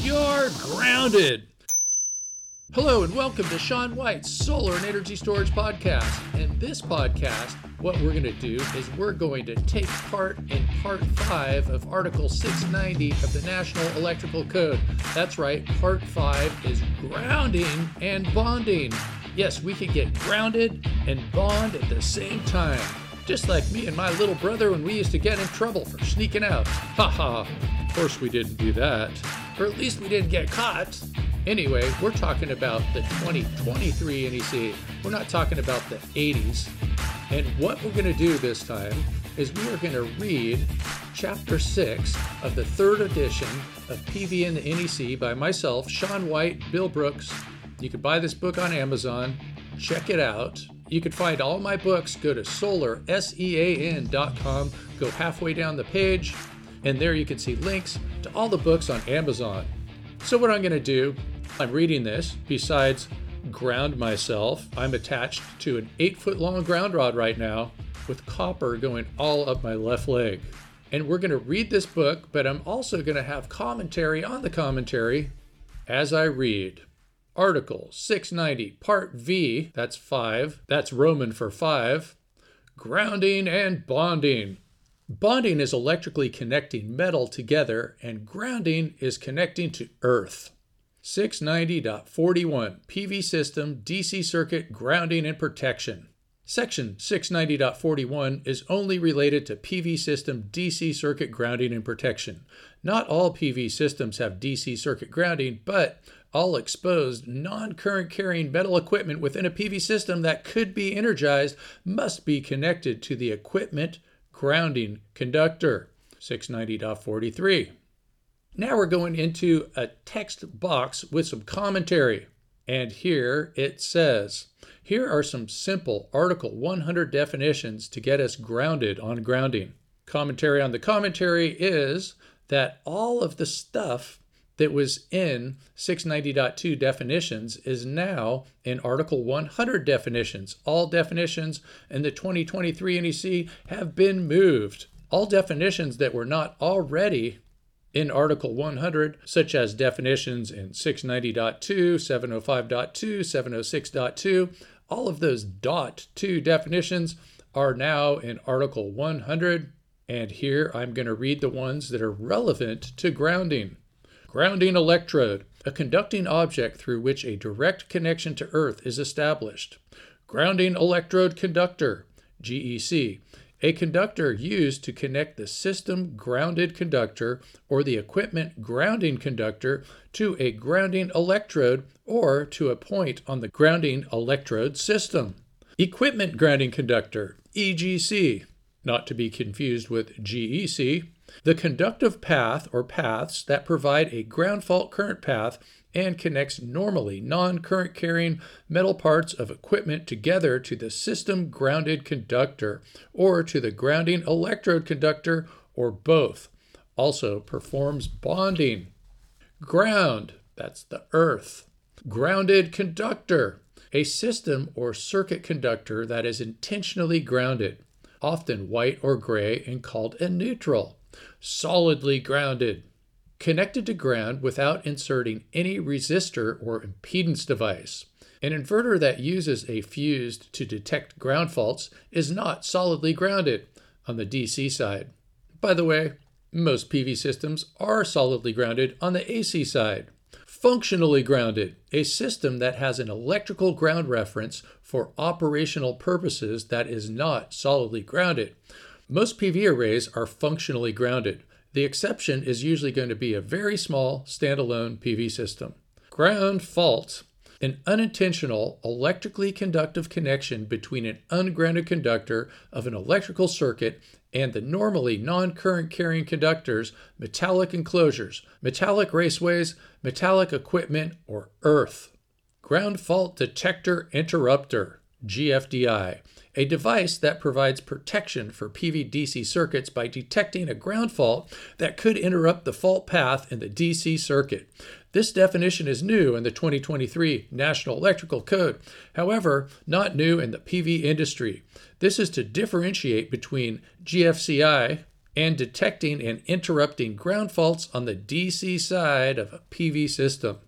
You're grounded. Hello and welcome to Sean White's Solar and Energy Storage Podcast. In this podcast, what we're going to do is we're going to take part in part five of Article 690 of the National Electrical Code. That's right, part five is grounding and bonding. Yes, we can get grounded and bond at the same time. Just like me and my little brother when we used to get in trouble for sneaking out. Ha ha. Of course, we didn't do that. Or at least we didn't get caught. Anyway, we're talking about the 2023 NEC. We're not talking about the 80s. And what we're going to do this time is we are going to read chapter 6 of the third edition of PV and the NEC by myself, Sean White, Bill Brooks. You can buy this book on Amazon. Check it out. You can find all my books. Go to solarSEAN.com. Go halfway down the page, and there you can see links to all the books on Amazon. So, what I'm going to do, I'm reading this. Besides ground myself, I'm attached to an eight foot long ground rod right now with copper going all up my left leg. And we're going to read this book, but I'm also going to have commentary on the commentary as I read. Article 690, Part V, that's 5, that's Roman for 5, grounding and bonding. Bonding is electrically connecting metal together, and grounding is connecting to earth. 690.41 PV System DC Circuit Grounding and Protection. Section 690.41 is only related to PV system DC circuit grounding and protection. Not all PV systems have DC circuit grounding, but all exposed, non current carrying metal equipment within a PV system that could be energized must be connected to the equipment grounding conductor. 690.43. Now we're going into a text box with some commentary. And here it says, here are some simple Article 100 definitions to get us grounded on grounding. Commentary on the commentary is that all of the stuff that was in 690.2 definitions is now in Article 100 definitions. All definitions in the 2023 NEC have been moved. All definitions that were not already in Article 100, such as definitions in 690.2, 705.2, 706.2, all of those dot 2 definitions are now in Article 100. And here I'm going to read the ones that are relevant to grounding. Grounding electrode, a conducting object through which a direct connection to Earth is established. Grounding electrode conductor, GEC, a conductor used to connect the system grounded conductor or the equipment grounding conductor to a grounding electrode or to a point on the grounding electrode system. Equipment grounding conductor, EGC, not to be confused with GEC, the conductive path or paths that provide a ground fault current path and connects normally non-current carrying metal parts of equipment together to the system grounded conductor or to the grounding electrode conductor or both. Also performs bonding. Ground, that's the earth. Grounded conductor, a system or circuit conductor that is intentionally grounded, often white or gray and called a neutral solidly grounded, connected to ground without inserting any resistor or impedance device. An inverter that uses a fused to detect ground faults is not solidly grounded on the DC side. By the way, most PV systems are solidly grounded on the AC side. Functionally grounded, a system that has an electrical ground reference for operational purposes that is not solidly grounded. Most PV arrays are functionally grounded. The exception is usually going to be a very small standalone PV system. Ground fault an unintentional electrically conductive connection between an ungrounded conductor of an electrical circuit and the normally non current carrying conductors, metallic enclosures, metallic raceways, metallic equipment, or earth. Ground fault detector interrupter, GFDI, a device that provides protection for PVDC circuits by detecting a ground fault that could interrupt the fault path in the DC circuit. This definition is new in the 2023 National Electrical Code, however, not new in the PV industry. This is to differentiate between GFCI and detecting and interrupting ground faults on the DC side of a PV system.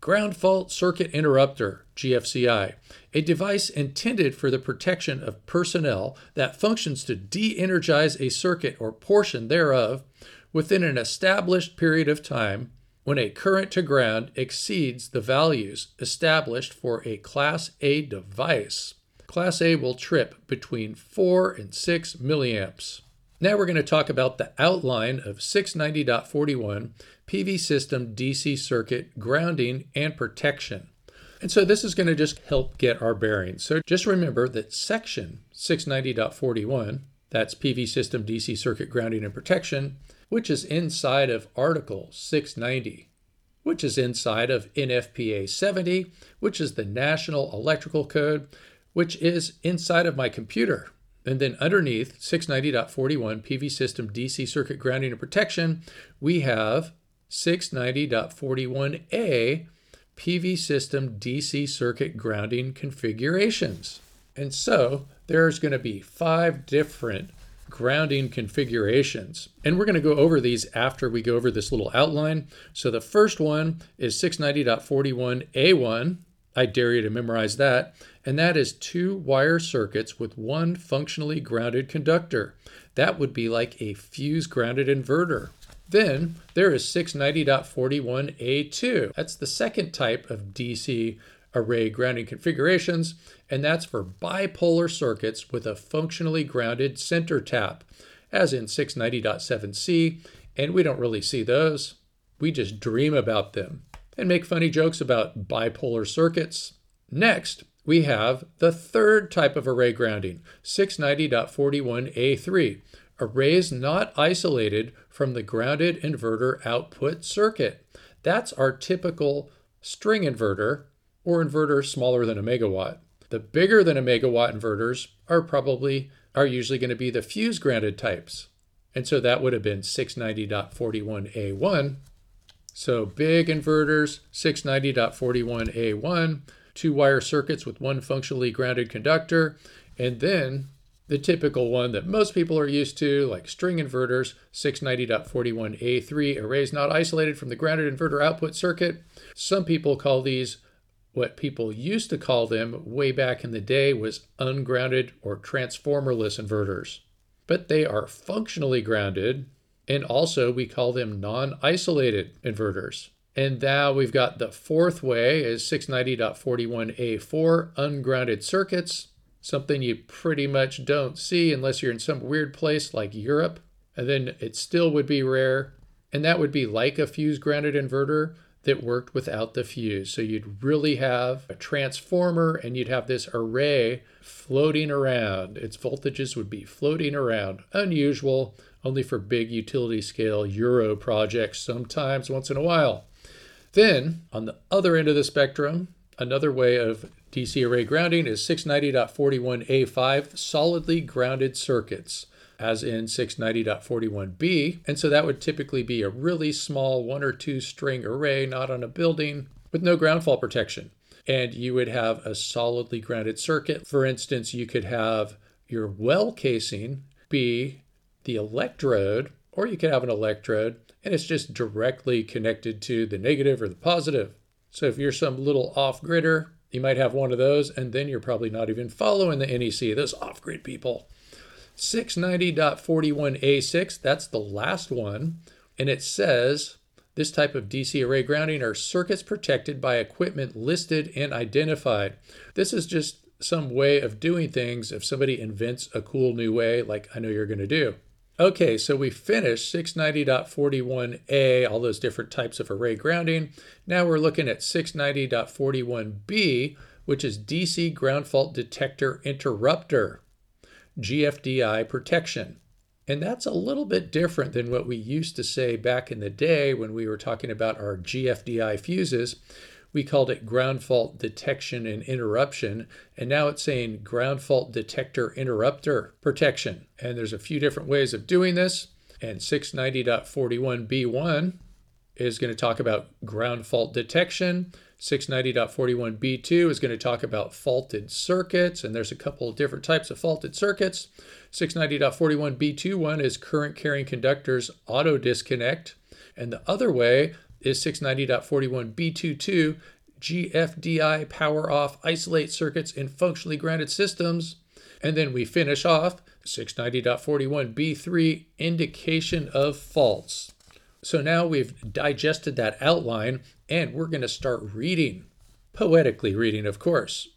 Ground Fault Circuit Interrupter, GFCI, a device intended for the protection of personnel that functions to de energize a circuit or portion thereof within an established period of time when a current to ground exceeds the values established for a Class A device. Class A will trip between 4 and 6 milliamps. Now we're going to talk about the outline of 690.41 PV system DC circuit grounding and protection. And so this is going to just help get our bearings. So just remember that section 690.41, that's PV system DC circuit grounding and protection, which is inside of Article 690, which is inside of NFPA 70, which is the National Electrical Code, which is inside of my computer. And then underneath 690.41 PV system DC circuit grounding and protection, we have 690.41a PV system DC circuit grounding configurations. And so there's going to be five different grounding configurations. And we're going to go over these after we go over this little outline. So the first one is 690.41A1. I dare you to memorize that. And that is two wire circuits with one functionally grounded conductor. That would be like a fuse grounded inverter. Then there is 690.41A2. That's the second type of DC array grounding configurations, and that's for bipolar circuits with a functionally grounded center tap, as in 690.7C, and we don't really see those. We just dream about them and make funny jokes about bipolar circuits. Next, we have the third type of array grounding, 690.41A3, arrays not isolated from the grounded inverter output circuit. That's our typical string inverter or inverter smaller than a megawatt. The bigger than a megawatt inverters are probably are usually going to be the fuse grounded types. And so that would have been 690.41A1. So big inverters, 690.41A1, two wire circuits with one functionally grounded conductor, and then the typical one that most people are used to, like string inverters, 690.41A3, arrays not isolated from the grounded inverter output circuit. Some people call these what people used to call them way back in the day was ungrounded or transformerless inverters. But they are functionally grounded, and also we call them non isolated inverters. And now we've got the fourth way is 690.41A4 ungrounded circuits something you pretty much don't see unless you're in some weird place like Europe. And then it still would be rare. And that would be like a fuse grounded inverter that worked without the fuse. So you'd really have a transformer and you'd have this array floating around. Its voltages would be floating around. Unusual, only for big utility scale Euro projects, sometimes once in a while. Then, on the other end of the spectrum, another way of DC array grounding is 690.41A5 solidly grounded circuits, as in 690.41B. And so that would typically be a really small one or two string array, not on a building, with no ground fault protection. And you would have a solidly grounded circuit. For instance, you could have your well casing be the electrode, or you could have an electrode and it's just directly connected to the negative or the positive. So if you're some little off gridder, you might have one of those, and then you're probably not even following the NEC, those off grid people. 690.41A6, that's the last one. And it says this type of DC array grounding are circuits protected by equipment listed and identified. This is just some way of doing things if somebody invents a cool new way, like I know you're going to do. Okay, so we finished 690.41a, all those different types of array grounding. Now we're looking at 690.41b, which is DC ground fault detector interrupter, GFDI protection. And that's a little bit different than what we used to say back in the day when we were talking about our GFDI fuses we called it ground fault detection and interruption. And now it's saying ground fault detector interrupter protection. And there's a few different ways of doing this. And 690.41b1 is going to talk about ground fault detection. 690.41b2 is going to talk about faulted circuits, and there's a couple of different types of faulted circuits. 690.41b21 is current carrying conductors auto disconnect, and the other way is 690.41b22 GFDI power off isolate circuits in functionally grounded systems. And then we finish off 690.41b3 indication of faults. So now we've digested that outline and we're going to start reading. Poetically reading, of course.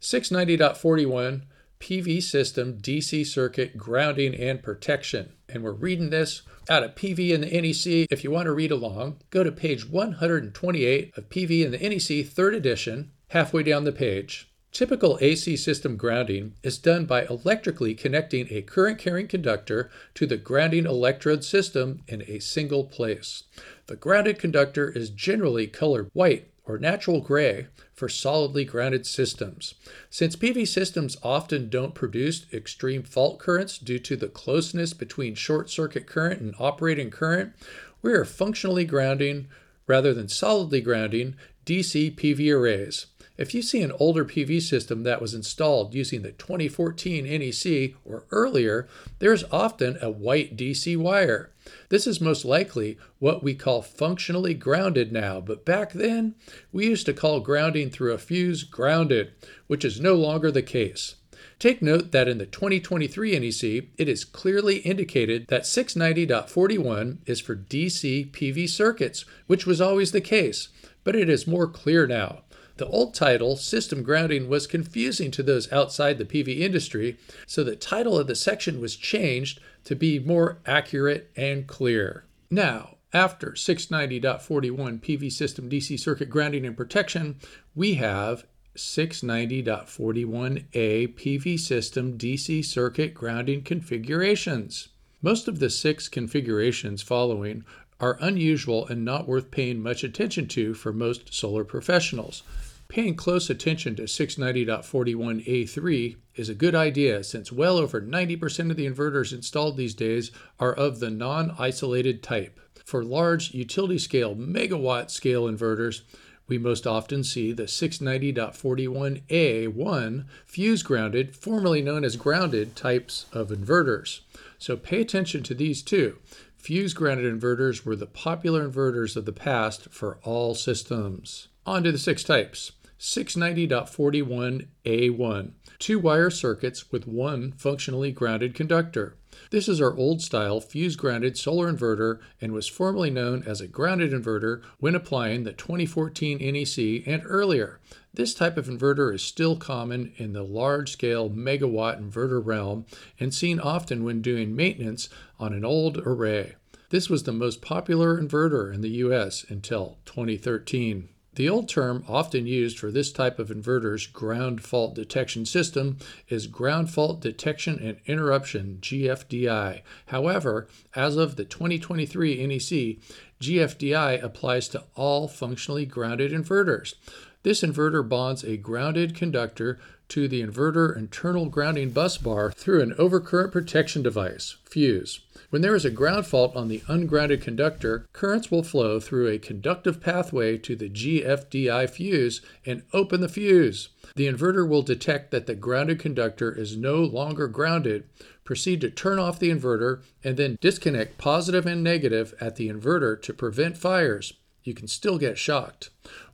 690.41 PV system DC circuit grounding and protection. And we're reading this out of PV in the NEC. If you want to read along, go to page 128 of PV in the NEC, third edition, halfway down the page. Typical AC system grounding is done by electrically connecting a current carrying conductor to the grounding electrode system in a single place. The grounded conductor is generally colored white or natural gray for solidly grounded systems. Since PV systems often don't produce extreme fault currents due to the closeness between short circuit current and operating current, we are functionally grounding rather than solidly grounding DC PV arrays. If you see an older PV system that was installed using the 2014 NEC or earlier, there is often a white DC wire. This is most likely what we call functionally grounded now, but back then we used to call grounding through a fuse grounded, which is no longer the case. Take note that in the 2023 NEC, it is clearly indicated that 690.41 is for DC PV circuits, which was always the case, but it is more clear now. The old title, System Grounding, was confusing to those outside the PV industry, so the title of the section was changed to be more accurate and clear. Now, after 690.41 PV System DC Circuit Grounding and Protection, we have 690.41a PV System DC Circuit Grounding Configurations. Most of the six configurations following are unusual and not worth paying much attention to for most solar professionals. Paying close attention to 690.41A3 is a good idea since well over 90% of the inverters installed these days are of the non isolated type. For large utility scale megawatt scale inverters, we most often see the 690.41A1 fuse grounded, formerly known as grounded types of inverters. So pay attention to these two. Fuse grounded inverters were the popular inverters of the past for all systems. On to the six types. 690.41A1, two wire circuits with one functionally grounded conductor. This is our old style fuse grounded solar inverter and was formerly known as a grounded inverter when applying the 2014 NEC and earlier. This type of inverter is still common in the large scale megawatt inverter realm and seen often when doing maintenance on an old array. This was the most popular inverter in the US until 2013. The old term often used for this type of inverter's ground fault detection system is ground fault detection and interruption GFDI. However, as of the 2023 NEC, GFDI applies to all functionally grounded inverters. This inverter bonds a grounded conductor to the inverter internal grounding bus bar through an overcurrent protection device, fuse. When there is a ground fault on the ungrounded conductor, currents will flow through a conductive pathway to the GFDI fuse and open the fuse. The inverter will detect that the grounded conductor is no longer grounded, proceed to turn off the inverter, and then disconnect positive and negative at the inverter to prevent fires you can still get shocked.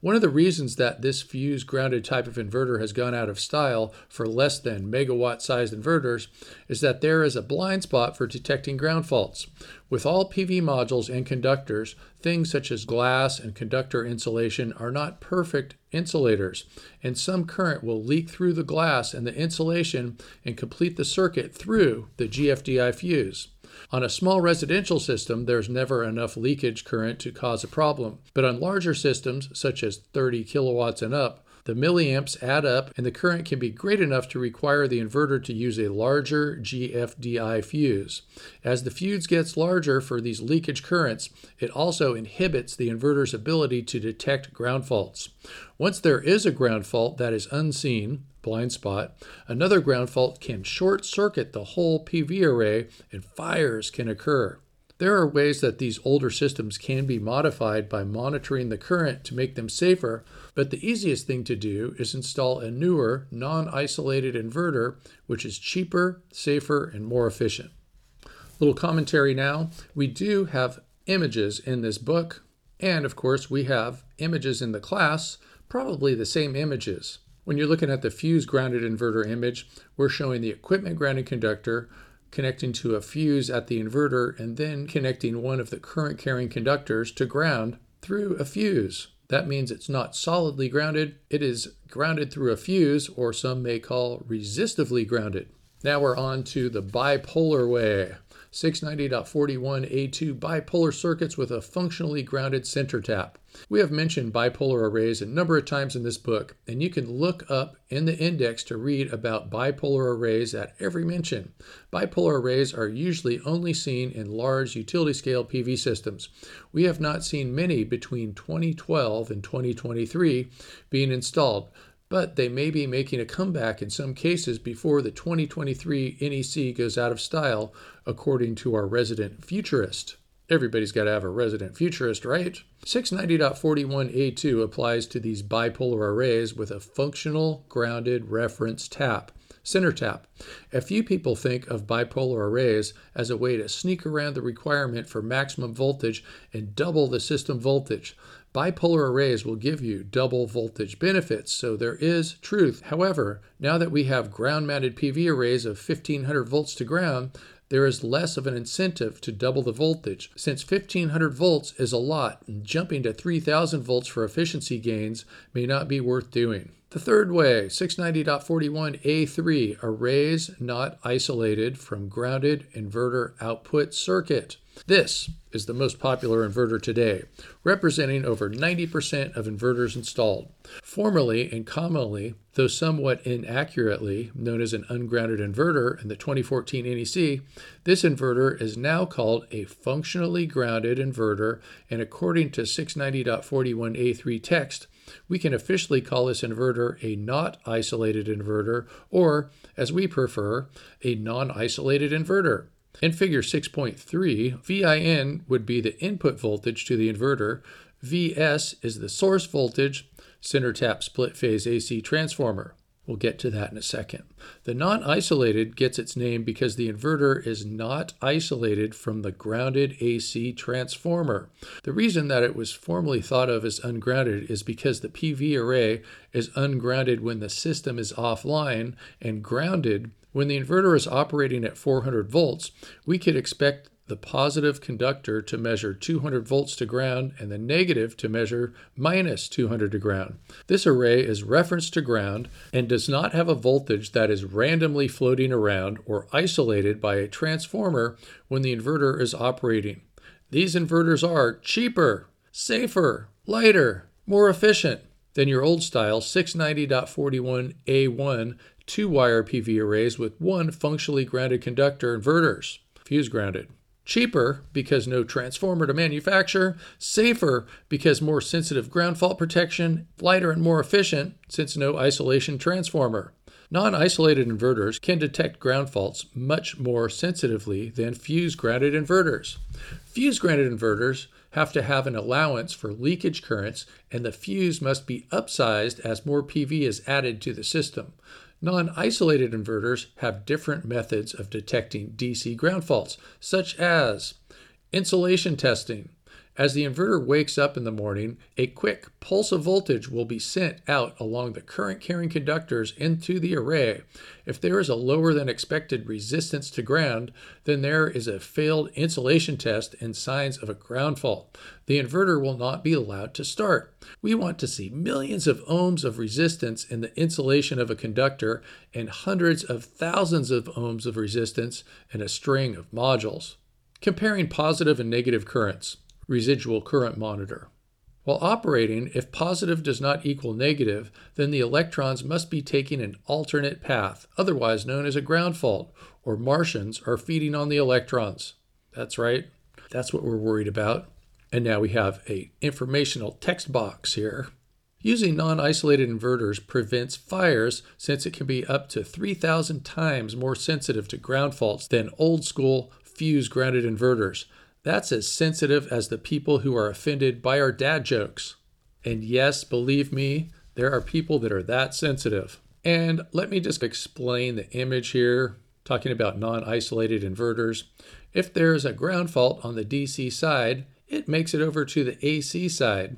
One of the reasons that this fuse grounded type of inverter has gone out of style for less than megawatt sized inverters is that there is a blind spot for detecting ground faults. With all PV modules and conductors, things such as glass and conductor insulation are not perfect insulators, and some current will leak through the glass and the insulation and complete the circuit through the GFDI fuse. On a small residential system, there's never enough leakage current to cause a problem. But on larger systems, such as 30 kilowatts and up, the milliamps add up and the current can be great enough to require the inverter to use a larger GFDI fuse. As the fuse gets larger for these leakage currents, it also inhibits the inverter's ability to detect ground faults. Once there is a ground fault that is unseen, blind spot, another ground fault can short circuit the whole PV array and fires can occur. There are ways that these older systems can be modified by monitoring the current to make them safer, but the easiest thing to do is install a newer, non isolated inverter, which is cheaper, safer, and more efficient. Little commentary now. We do have images in this book, and of course, we have images in the class, probably the same images. When you're looking at the fuse grounded inverter image, we're showing the equipment grounded conductor connecting to a fuse at the inverter and then connecting one of the current carrying conductors to ground through a fuse. That means it's not solidly grounded, it is grounded through a fuse, or some may call resistively grounded. Now we're on to the bipolar way. 690.41a2 bipolar circuits with a functionally grounded center tap. We have mentioned bipolar arrays a number of times in this book, and you can look up in the index to read about bipolar arrays at every mention. Bipolar arrays are usually only seen in large utility scale PV systems. We have not seen many between 2012 and 2023 being installed but they may be making a comeback in some cases before the 2023 NEC goes out of style, according to our resident futurist. Everybody's got to have a resident futurist, right? 690.41a2 applies to these bipolar arrays with a functional grounded reference tap, center tap. A few people think of bipolar arrays as a way to sneak around the requirement for maximum voltage and double the system voltage. Bipolar arrays will give you double voltage benefits, so there is truth. However, now that we have ground mounted PV arrays of 1500 volts to ground, there is less of an incentive to double the voltage. Since 1500 volts is a lot, jumping to 3000 volts for efficiency gains may not be worth doing. The third way, 690.41a3, arrays not isolated from grounded inverter output circuit. This is the most popular inverter today, representing over 90% of inverters installed. Formerly and commonly, though somewhat inaccurately, known as an ungrounded inverter in the 2014 NEC, this inverter is now called a functionally grounded inverter, and according to 690.41a3 text, we can officially call this inverter a not isolated inverter, or, as we prefer, a non isolated inverter. In figure 6.3, VIN would be the input voltage to the inverter, VS is the source voltage, center tap split phase AC transformer. We'll get to that in a second. The non isolated gets its name because the inverter is not isolated from the grounded AC transformer. The reason that it was formerly thought of as ungrounded is because the PV array is ungrounded when the system is offline and grounded when the inverter is operating at 400 volts. We could expect the positive conductor to measure 200 volts to ground and the negative to measure minus 200 to ground. This array is referenced to ground and does not have a voltage that is randomly floating around or isolated by a transformer when the inverter is operating. These inverters are cheaper, safer, lighter, more efficient than your old style 690.41A1 two wire PV arrays with one functionally grounded conductor inverters, fuse grounded. Cheaper because no transformer to manufacture, safer because more sensitive ground fault protection, lighter and more efficient since no isolation transformer. Non isolated inverters can detect ground faults much more sensitively than fuse grounded inverters. Fuse grounded inverters have to have an allowance for leakage currents, and the fuse must be upsized as more PV is added to the system. Non isolated inverters have different methods of detecting DC ground faults, such as insulation testing, as the inverter wakes up in the morning, a quick pulse of voltage will be sent out along the current carrying conductors into the array. If there is a lower than expected resistance to ground, then there is a failed insulation test and signs of a ground fault. The inverter will not be allowed to start. We want to see millions of ohms of resistance in the insulation of a conductor and hundreds of thousands of ohms of resistance in a string of modules. Comparing positive and negative currents residual current monitor. While operating, if positive does not equal negative, then the electrons must be taking an alternate path, otherwise known as a ground fault, or Martians are feeding on the electrons. That's right. That's what we're worried about. And now we have a informational text box here. Using non-isolated inverters prevents fires since it can be up to 3000 times more sensitive to ground faults than old school fuse grounded inverters. That's as sensitive as the people who are offended by our dad jokes. And yes, believe me, there are people that are that sensitive. And let me just explain the image here, talking about non isolated inverters. If there's a ground fault on the DC side, it makes it over to the AC side.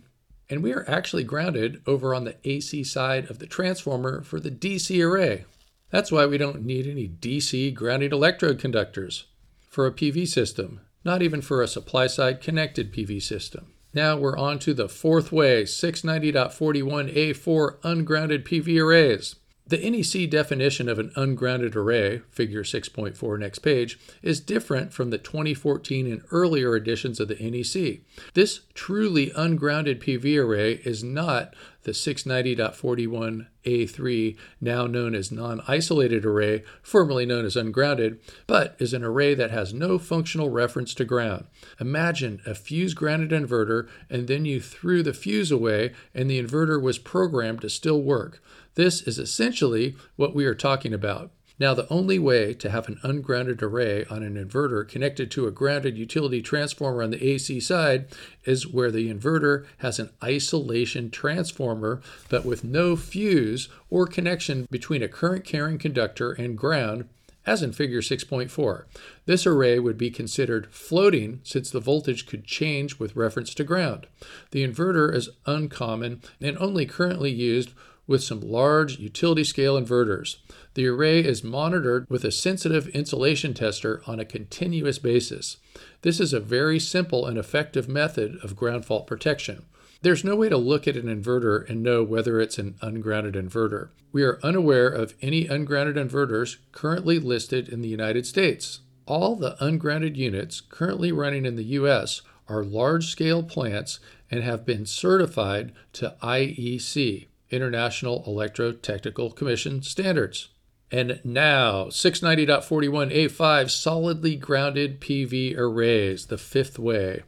And we are actually grounded over on the AC side of the transformer for the DC array. That's why we don't need any DC grounding electrode conductors for a PV system, not even for a supply side connected PV system. Now we're on to the fourth way 690.41A4 ungrounded PV arrays. The NEC definition of an ungrounded array, figure 6.4 next page, is different from the 2014 and earlier editions of the NEC. This truly ungrounded PV array is not the 690.41A3, now known as non isolated array, formerly known as ungrounded, but is an array that has no functional reference to ground. Imagine a fuse grounded inverter, and then you threw the fuse away, and the inverter was programmed to still work. This is essentially what we are talking about. Now, the only way to have an ungrounded array on an inverter connected to a grounded utility transformer on the AC side is where the inverter has an isolation transformer but with no fuse or connection between a current carrying conductor and ground, as in figure 6.4. This array would be considered floating since the voltage could change with reference to ground. The inverter is uncommon and only currently used with some large utility scale inverters. The array is monitored with a sensitive insulation tester on a continuous basis. This is a very simple and effective method of ground fault protection. There's no way to look at an inverter and know whether it's an ungrounded inverter. We are unaware of any ungrounded inverters currently listed in the United States. All the ungrounded units currently running in the US are large scale plants and have been certified to IEC. International Electrotechnical Commission standards. And now, 690.41A5 solidly grounded PV arrays, the fifth way.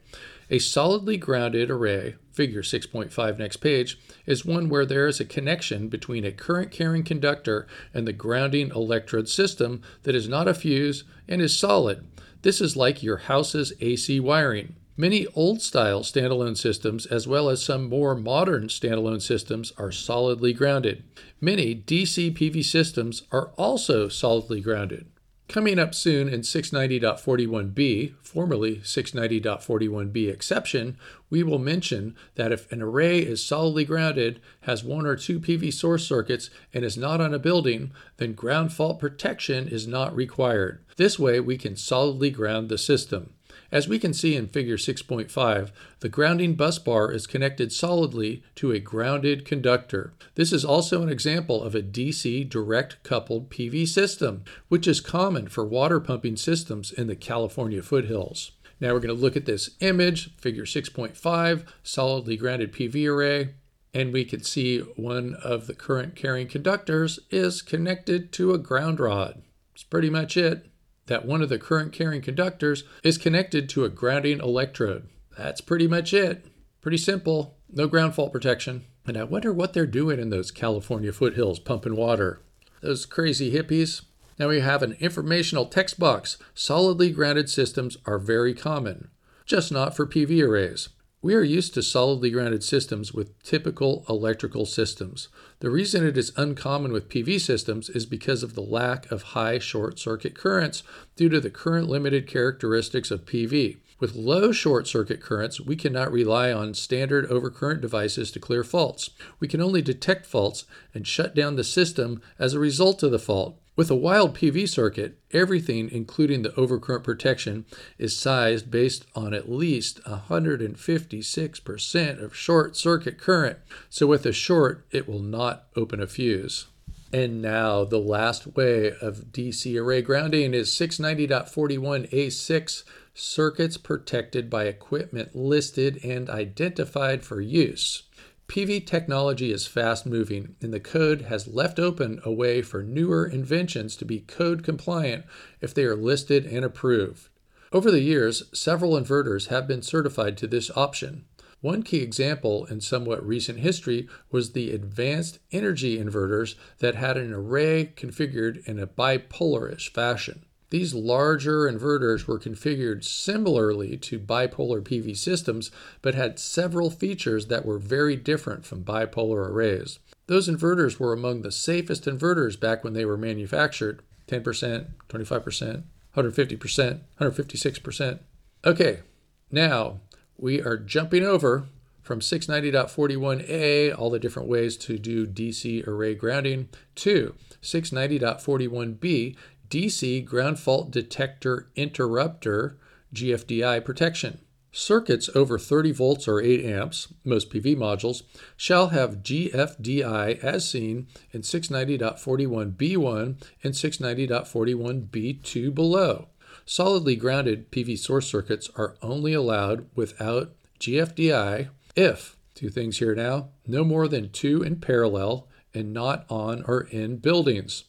A solidly grounded array, figure 6.5 next page, is one where there is a connection between a current carrying conductor and the grounding electrode system that is not a fuse and is solid. This is like your house's AC wiring. Many old style standalone systems, as well as some more modern standalone systems, are solidly grounded. Many DC PV systems are also solidly grounded. Coming up soon in 690.41b, formerly 690.41b exception, we will mention that if an array is solidly grounded, has one or two PV source circuits, and is not on a building, then ground fault protection is not required. This way, we can solidly ground the system. As we can see in figure 6.5, the grounding bus bar is connected solidly to a grounded conductor. This is also an example of a DC direct coupled PV system, which is common for water pumping systems in the California foothills. Now we're going to look at this image, figure 6.5, solidly grounded PV array, and we can see one of the current carrying conductors is connected to a ground rod. That's pretty much it that one of the current carrying conductors is connected to a grounding electrode. That's pretty much it. Pretty simple. No ground fault protection. And I wonder what they're doing in those California foothills pumping water. Those crazy hippies. Now we have an informational text box. Solidly grounded systems are very common, just not for PV arrays. We are used to solidly grounded systems with typical electrical systems. The reason it is uncommon with PV systems is because of the lack of high short circuit currents due to the current limited characteristics of PV. With low short circuit currents, we cannot rely on standard overcurrent devices to clear faults. We can only detect faults and shut down the system as a result of the fault. With a wild PV circuit, everything, including the overcurrent protection, is sized based on at least 156% of short circuit current. So, with a short, it will not open a fuse. And now, the last way of DC array grounding is 690.41A6 circuits protected by equipment listed and identified for use. PV technology is fast moving, and the code has left open a way for newer inventions to be code compliant if they are listed and approved. Over the years, several inverters have been certified to this option. One key example in somewhat recent history was the advanced energy inverters that had an array configured in a bipolarish fashion. These larger inverters were configured similarly to bipolar PV systems, but had several features that were very different from bipolar arrays. Those inverters were among the safest inverters back when they were manufactured 10%, 25%, 150%, 156%. Okay, now we are jumping over from 690.41a, all the different ways to do DC array grounding, to 690.41b, DC ground fault detector interrupter GFDI protection. Circuits over 30 volts or 8 amps, most PV modules, shall have GFDI as seen in 690.41b1 and 690.41b2 below. Solidly grounded PV source circuits are only allowed without GFDI if, two things here now, no more than two in parallel and not on or in buildings.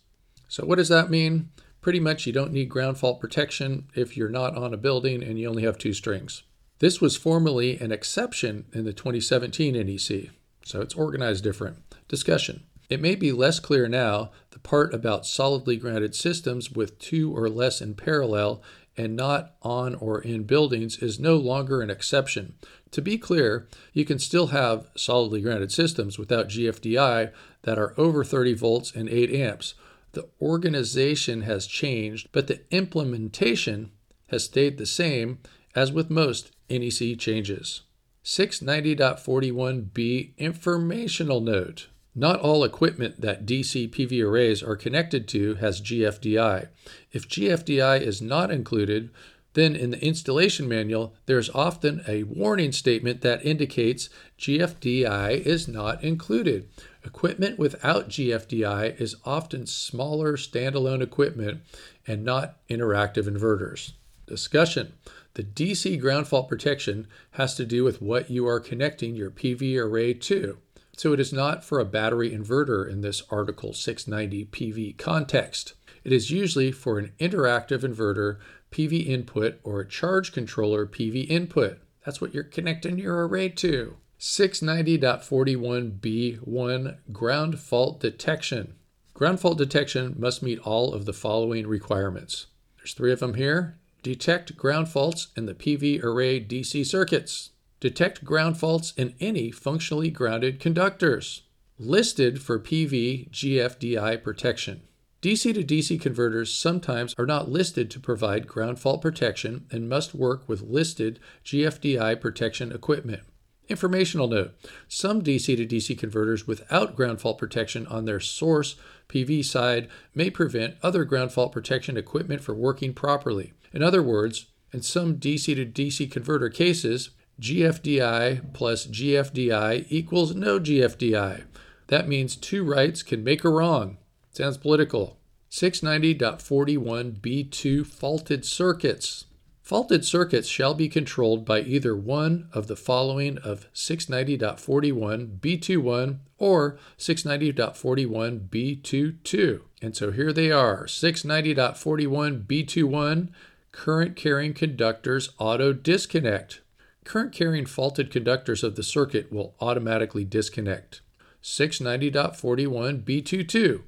So, what does that mean? Pretty much you don't need ground fault protection if you're not on a building and you only have two strings. This was formerly an exception in the 2017 NEC, so it's organized different. Discussion. It may be less clear now the part about solidly grounded systems with two or less in parallel and not on or in buildings is no longer an exception. To be clear, you can still have solidly grounded systems without GFDI that are over 30 volts and 8 amps. The organization has changed, but the implementation has stayed the same as with most NEC changes. 690.41b Informational Note Not all equipment that DC PV arrays are connected to has GFDI. If GFDI is not included, then in the installation manual, there's often a warning statement that indicates GFDI is not included. Equipment without GFDI is often smaller standalone equipment and not interactive inverters. Discussion The DC ground fault protection has to do with what you are connecting your PV array to. So it is not for a battery inverter in this Article 690 PV context. It is usually for an interactive inverter PV input or a charge controller PV input. That's what you're connecting your array to. 690.41b1 Ground fault detection. Ground fault detection must meet all of the following requirements. There's three of them here. Detect ground faults in the PV array DC circuits. Detect ground faults in any functionally grounded conductors. Listed for PV GFDI protection. DC to DC converters sometimes are not listed to provide ground fault protection and must work with listed GFDI protection equipment. Informational note Some DC to DC converters without ground fault protection on their source PV side may prevent other ground fault protection equipment from working properly. In other words, in some DC to DC converter cases, GFDI plus GFDI equals no GFDI. That means two rights can make a wrong. Sounds political. 690.41b2 Faulted circuits. Faulted circuits shall be controlled by either one of the following of 690.41b21 or 690.41b22. And so here they are 690.41b21 current carrying conductors auto disconnect. Current carrying faulted conductors of the circuit will automatically disconnect. 690.41b22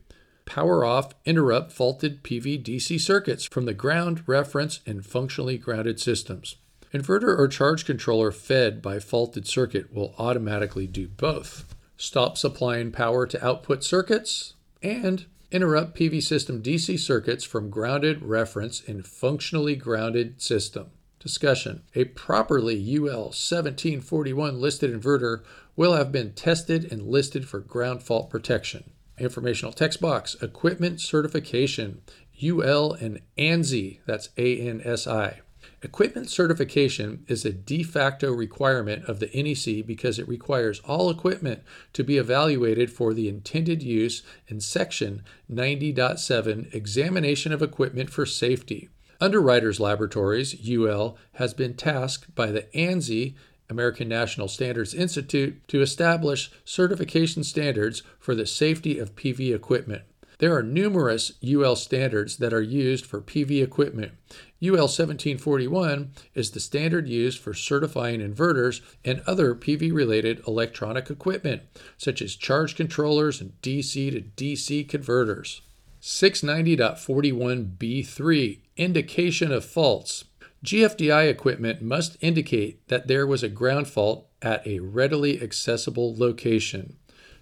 power off, interrupt faulted PV DC circuits from the ground, reference, and functionally grounded systems. Inverter or charge controller fed by faulted circuit will automatically do both. Stop supplying power to output circuits and interrupt PV system DC circuits from grounded, reference, and functionally grounded system. Discussion A properly UL 1741 listed inverter will have been tested and listed for ground fault protection informational text box, equipment certification, UL and ANSI, that's A N S I. Equipment certification is a de facto requirement of the NEC because it requires all equipment to be evaluated for the intended use in Section 90.7 Examination of Equipment for Safety. Underwriters Laboratories, UL, has been tasked by the ANSI American National Standards Institute to establish certification standards for the safety of PV equipment. There are numerous UL standards that are used for PV equipment. UL 1741 is the standard used for certifying inverters and other PV related electronic equipment, such as charge controllers and DC to DC converters. 690.41b3 Indication of faults. GFDI equipment must indicate that there was a ground fault at a readily accessible location.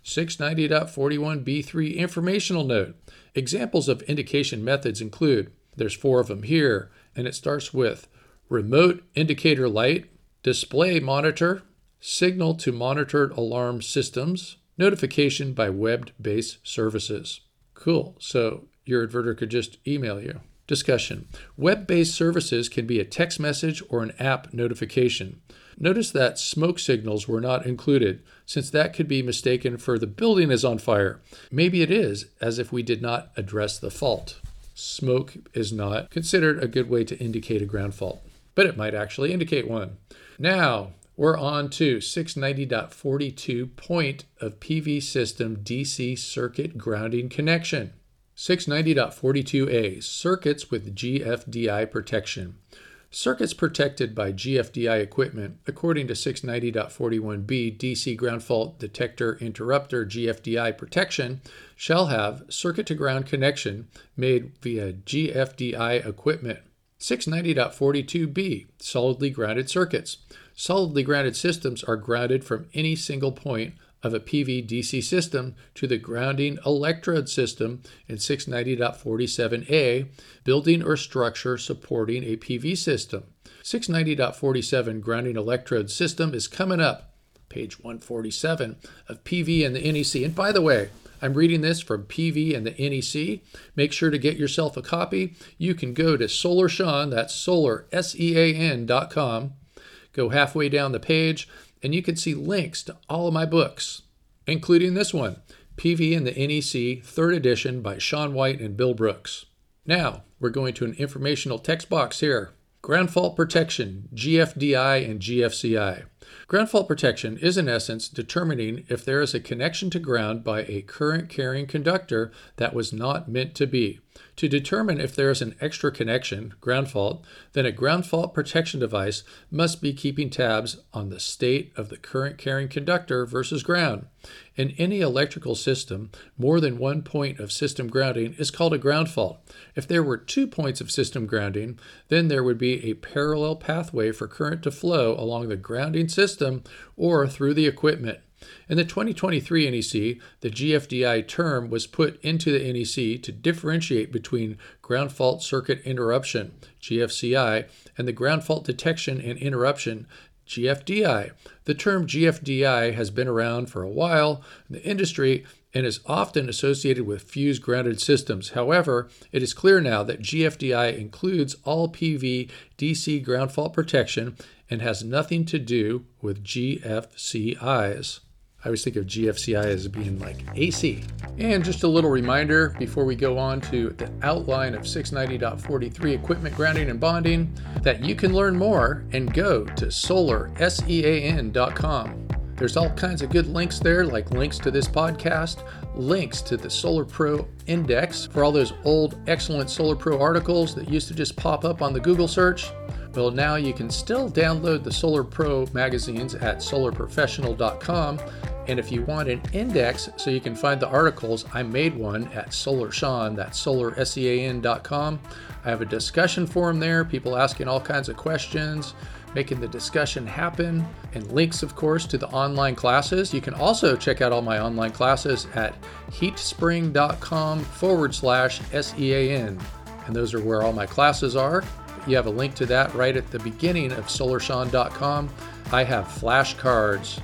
690.41b3 Informational Note. Examples of indication methods include there's four of them here, and it starts with remote indicator light, display monitor, signal to monitored alarm systems, notification by web based services. Cool. So your inverter could just email you. Discussion Web based services can be a text message or an app notification. Notice that smoke signals were not included, since that could be mistaken for the building is on fire. Maybe it is, as if we did not address the fault. Smoke is not considered a good way to indicate a ground fault, but it might actually indicate one. Now, we're on to 690.42 point of PV system DC circuit grounding connection. 690.42a Circuits with GFDI protection. Circuits protected by GFDI equipment, according to 690.41b DC ground fault detector interrupter GFDI protection, shall have circuit to ground connection made via GFDI equipment. 690.42b Solidly grounded circuits. Solidly grounded systems are grounded from any single point of a PV DC system to the grounding electrode system in 690.47a, building or structure supporting a PV system. 690.47 grounding electrode system is coming up, page 147 of PV and the NEC. And by the way, I'm reading this from PV and the NEC. Make sure to get yourself a copy. You can go to Solar Sean, that's solar, S-E-A-N dot com. Go halfway down the page and you can see links to all of my books, including this one, PV and the NEC, third edition by Sean White and Bill Brooks. Now, we're going to an informational text box here. Ground fault protection, GFDI and GFCI. Ground fault protection is, in essence, determining if there is a connection to ground by a current carrying conductor that was not meant to be. To determine if there is an extra connection, ground fault, then a ground fault protection device must be keeping tabs on the state of the current carrying conductor versus ground. In any electrical system, more than one point of system grounding is called a ground fault. If there were two points of system grounding, then there would be a parallel pathway for current to flow along the grounding system or through the equipment. In the 2023 NEC, the GFDI term was put into the NEC to differentiate between ground fault circuit interruption, GFCI, and the ground fault detection and interruption, GFDI. The term GFDI has been around for a while in the industry and is often associated with fuse grounded systems. However, it is clear now that GFDI includes all PV DC ground fault protection and has nothing to do with GFCIs. I always think of GFCI as being like AC. And just a little reminder before we go on to the outline of 690.43 equipment grounding and bonding that you can learn more and go to solarsean.com. There's all kinds of good links there, like links to this podcast, links to the Solar Pro Index for all those old, excellent Solar Pro articles that used to just pop up on the Google search. Well, now you can still download the Solar Pro magazines at solarprofessional.com and if you want an index so you can find the articles, I made one at Solar Sean, that's solarsean.com. I have a discussion forum there, people asking all kinds of questions, making the discussion happen, and links, of course, to the online classes. You can also check out all my online classes at heatspring.com forward slash SEAN. And those are where all my classes are. You have a link to that right at the beginning of solarsean.com. I have flashcards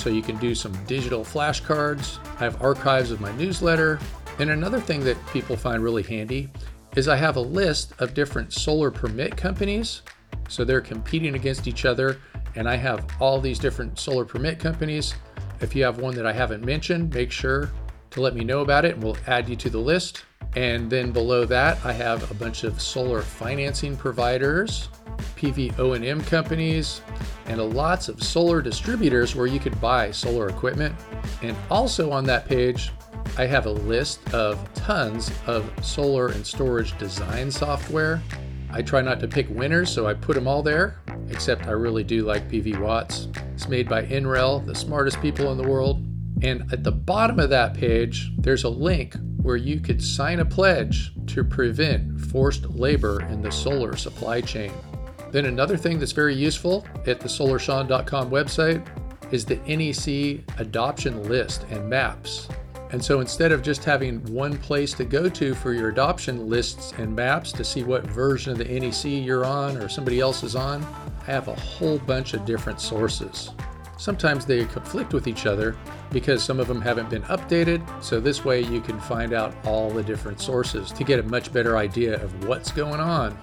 so you can do some digital flashcards. I have archives of my newsletter. And another thing that people find really handy is I have a list of different solar permit companies. So they're competing against each other, and I have all these different solar permit companies. If you have one that I haven't mentioned, make sure to let me know about it and we'll add you to the list. And then below that, I have a bunch of solar financing providers, PV O&M companies, and lots of solar distributors where you could buy solar equipment. And also on that page, I have a list of tons of solar and storage design software. I try not to pick winners, so I put them all there, except I really do like PV Watts. It's made by NREL, the smartest people in the world. And at the bottom of that page, there's a link where you could sign a pledge to prevent forced labor in the solar supply chain. Then, another thing that's very useful at the solarsean.com website is the NEC adoption list and maps. And so instead of just having one place to go to for your adoption lists and maps to see what version of the NEC you're on or somebody else is on, I have a whole bunch of different sources. Sometimes they conflict with each other because some of them haven't been updated, so this way you can find out all the different sources to get a much better idea of what's going on.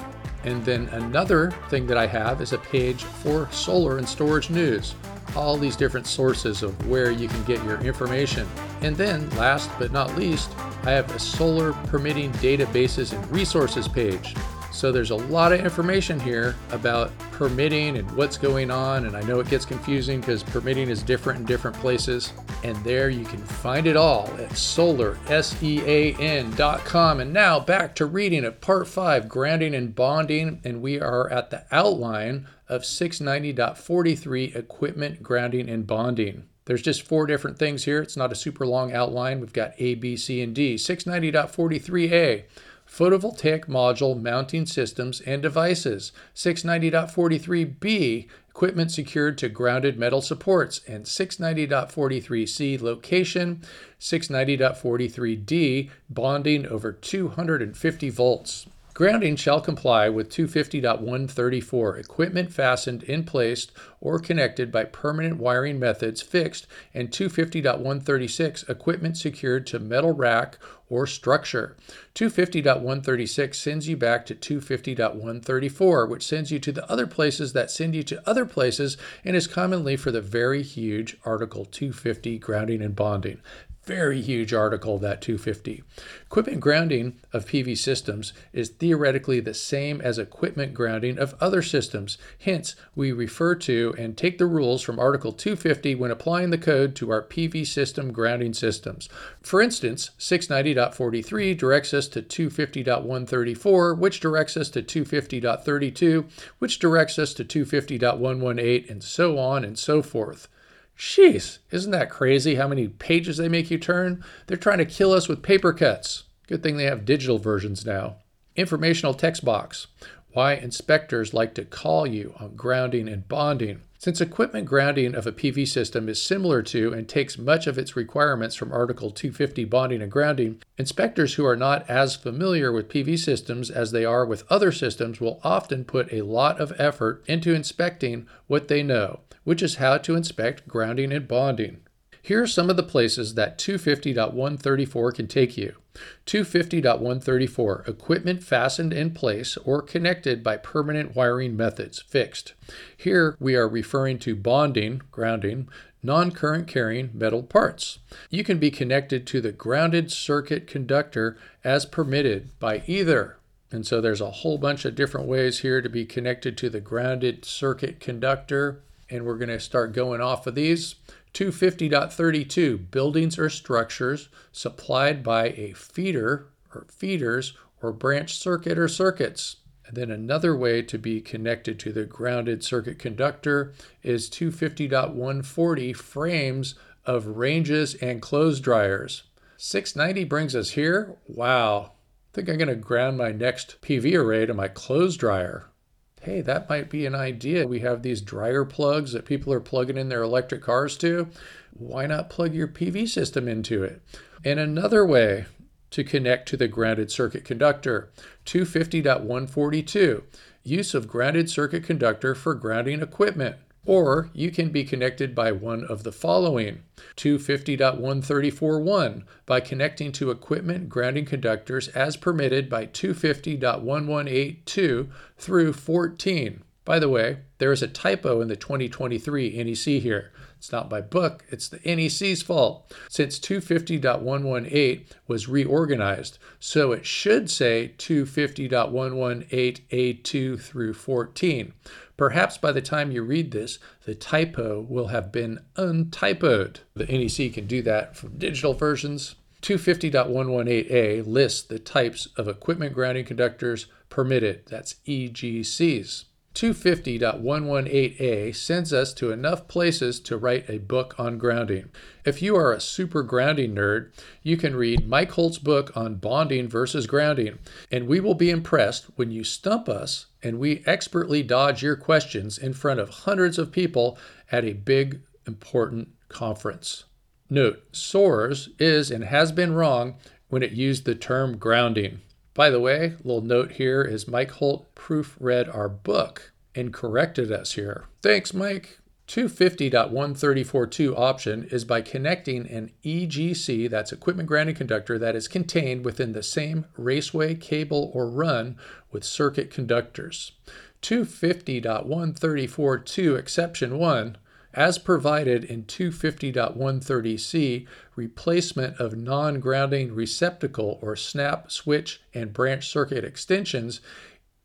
And then another thing that I have is a page for solar and storage news, all these different sources of where you can get your information. And then, last but not least, I have a solar permitting databases and resources page. So there's a lot of information here about permitting and what's going on. And I know it gets confusing because permitting is different in different places. And there you can find it all at solarsean.com. And now back to reading at part five grounding and bonding. And we are at the outline of 690.43 equipment grounding and bonding. There's just four different things here. It's not a super long outline. We've got A, B, C, and D. 690.43a photovoltaic module mounting systems and devices, 690.43b, equipment secured to grounded metal supports, and 690.43c, location, 690.43d, bonding over 250 volts. Grounding shall comply with 250.134 equipment fastened in place or connected by permanent wiring methods fixed and 250.136 equipment secured to metal rack or structure. 250.136 sends you back to 250.134 which sends you to the other places that send you to other places and is commonly for the very huge article 250 grounding and bonding very huge article, that 250. Equipment grounding of PV systems is theoretically the same as equipment grounding of other systems. Hence, we refer to and take the rules from Article 250 when applying the code to our PV system grounding systems. For instance, 690.43 directs us to 250.134, which directs us to 250.32, which directs us to 250.118, and so on and so forth. Jeez, isn't that crazy how many pages they make you turn? They're trying to kill us with paper cuts. Good thing they have digital versions now. Informational text box. Why inspectors like to call you on grounding and bonding. Since equipment grounding of a PV system is similar to and takes much of its requirements from Article 250 bonding and grounding, inspectors who are not as familiar with PV systems as they are with other systems will often put a lot of effort into inspecting what they know which is how to inspect grounding and bonding. Here are some of the places that 250.134 can take you. 250.134 Equipment fastened in place or connected by permanent wiring methods, fixed. Here we are referring to bonding, grounding, non current carrying metal parts. You can be connected to the grounded circuit conductor as permitted by either. And so there's a whole bunch of different ways here to be connected to the grounded circuit conductor and we're going to start going off of these. 250.32 buildings or structures supplied by a feeder or feeders or branch circuit or circuits. And then another way to be connected to the grounded circuit conductor is 250.140 frames of ranges and clothes dryers. 690 brings us here. Wow. I think I'm going to ground my next PV array to my clothes dryer hey, that might be an idea. We have these dryer plugs that people are plugging in their electric cars to. Why not plug your PV system into it? And another way to connect to the grounded circuit conductor 250.142 use of grounded circuit conductor for grounding equipment. Or you can be connected by one of the following 250.134.1 by connecting to equipment grounding conductors as permitted by 250.1182 through 14. By the way, there is a typo in the 2023 NEC here. It's not my book, it's the NEC's fault, since 250.118 was reorganized. So it should say 250.118A2 through 14. Perhaps by the time you read this, the typo will have been untypoed. The NEC can do that for digital versions. 250.118a lists the types of equipment grounding conductors permitted. That's EGCs. 250.118a sends us to enough places to write a book on grounding. If you are a super grounding nerd, you can read Mike Holt's book on bonding versus grounding, and we will be impressed when you stump us and we expertly dodge your questions in front of hundreds of people at a big, important conference. Note, SOARS is and has been wrong when it used the term grounding. By the way, little note here is Mike Holt proofread our book and corrected us here. Thanks, Mike. 250.134.2 option is by connecting an EGC, that's equipment grounding conductor, that is contained within the same raceway, cable, or run with circuit conductors. 250.134.2 exception 1 as provided in 250.130c, replacement of non grounding receptacle or snap, switch, and branch circuit extensions,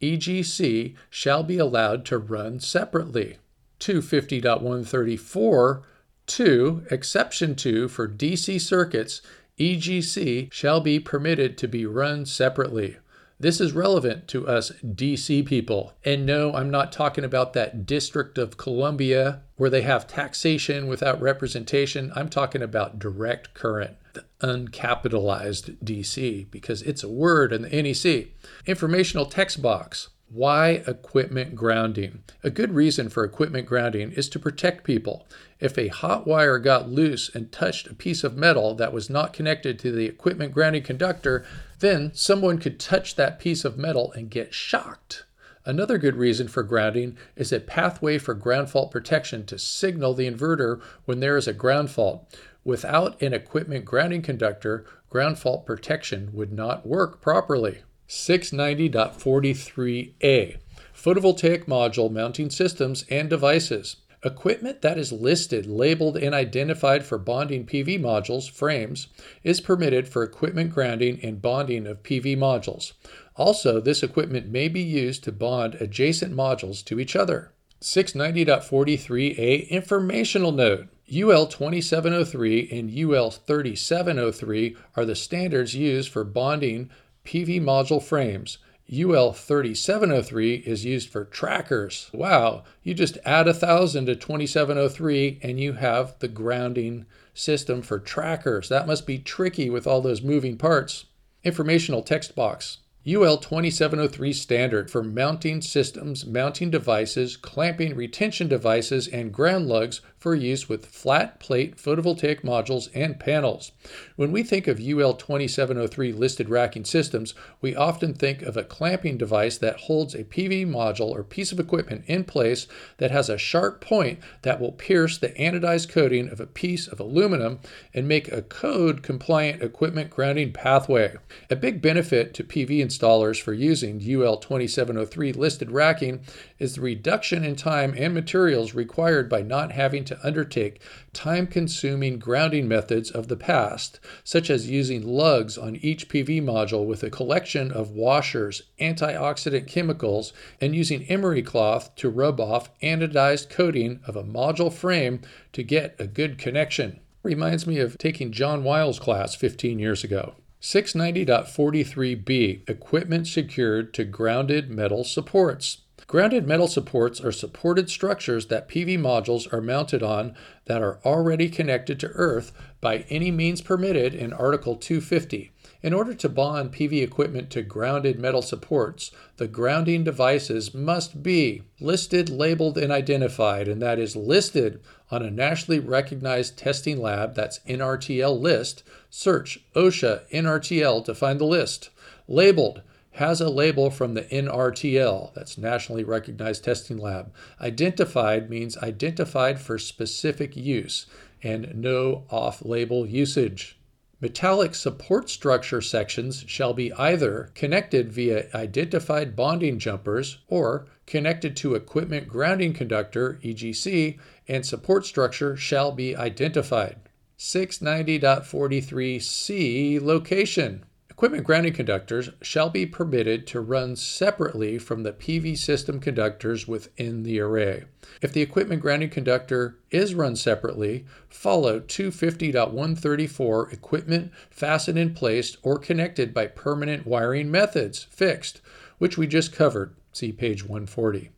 EGC shall be allowed to run separately. 250.134 2, exception 2 for DC circuits, EGC shall be permitted to be run separately. This is relevant to us DC people. And no, I'm not talking about that District of Columbia where they have taxation without representation. I'm talking about direct current, the uncapitalized DC, because it's a word in the NEC. Informational text box. Why equipment grounding? A good reason for equipment grounding is to protect people. If a hot wire got loose and touched a piece of metal that was not connected to the equipment grounding conductor, then someone could touch that piece of metal and get shocked. Another good reason for grounding is a pathway for ground fault protection to signal the inverter when there is a ground fault. Without an equipment grounding conductor, ground fault protection would not work properly. 690.43a Photovoltaic module mounting systems and devices. Equipment that is listed, labeled, and identified for bonding PV modules, frames, is permitted for equipment grounding and bonding of PV modules. Also, this equipment may be used to bond adjacent modules to each other. 690.43a Informational Note UL 2703 and UL 3703 are the standards used for bonding PV module frames. UL 3703 is used for trackers. Wow, you just add a thousand to 2703 and you have the grounding system for trackers. That must be tricky with all those moving parts. Informational text box. UL 2703 standard for mounting systems, mounting devices, clamping retention devices, and ground lugs for use with flat plate photovoltaic modules and panels. When we think of UL 2703 listed racking systems, we often think of a clamping device that holds a PV module or piece of equipment in place that has a sharp point that will pierce the anodized coating of a piece of aluminum and make a code compliant equipment grounding pathway. A big benefit to PV installers for using UL 2703 listed racking is the reduction in time and materials required by not having to undertake time consuming grounding methods of the past, such as using lugs on each PV module with a collection of washers, antioxidant chemicals, and using emery cloth to rub off anodized coating of a module frame to get a good connection. Reminds me of taking John Wiles' class 15 years ago. 690.43b Equipment secured to grounded metal supports. Grounded metal supports are supported structures that PV modules are mounted on that are already connected to Earth by any means permitted in Article 250. In order to bond PV equipment to grounded metal supports, the grounding devices must be listed, labeled, and identified, and that is listed on a nationally recognized testing lab that's NRTL list. Search OSHA NRTL to find the list. Labeled has a label from the NRTL, that's Nationally Recognized Testing Lab. Identified means identified for specific use and no off label usage. Metallic support structure sections shall be either connected via identified bonding jumpers or connected to equipment grounding conductor, EGC, and support structure shall be identified. 690.43c Location Equipment grounding conductors shall be permitted to run separately from the PV system conductors within the array. If the equipment grounding conductor is run separately, follow 250.134 equipment fastened in place or connected by permanent wiring methods, fixed, which we just covered. See page 140.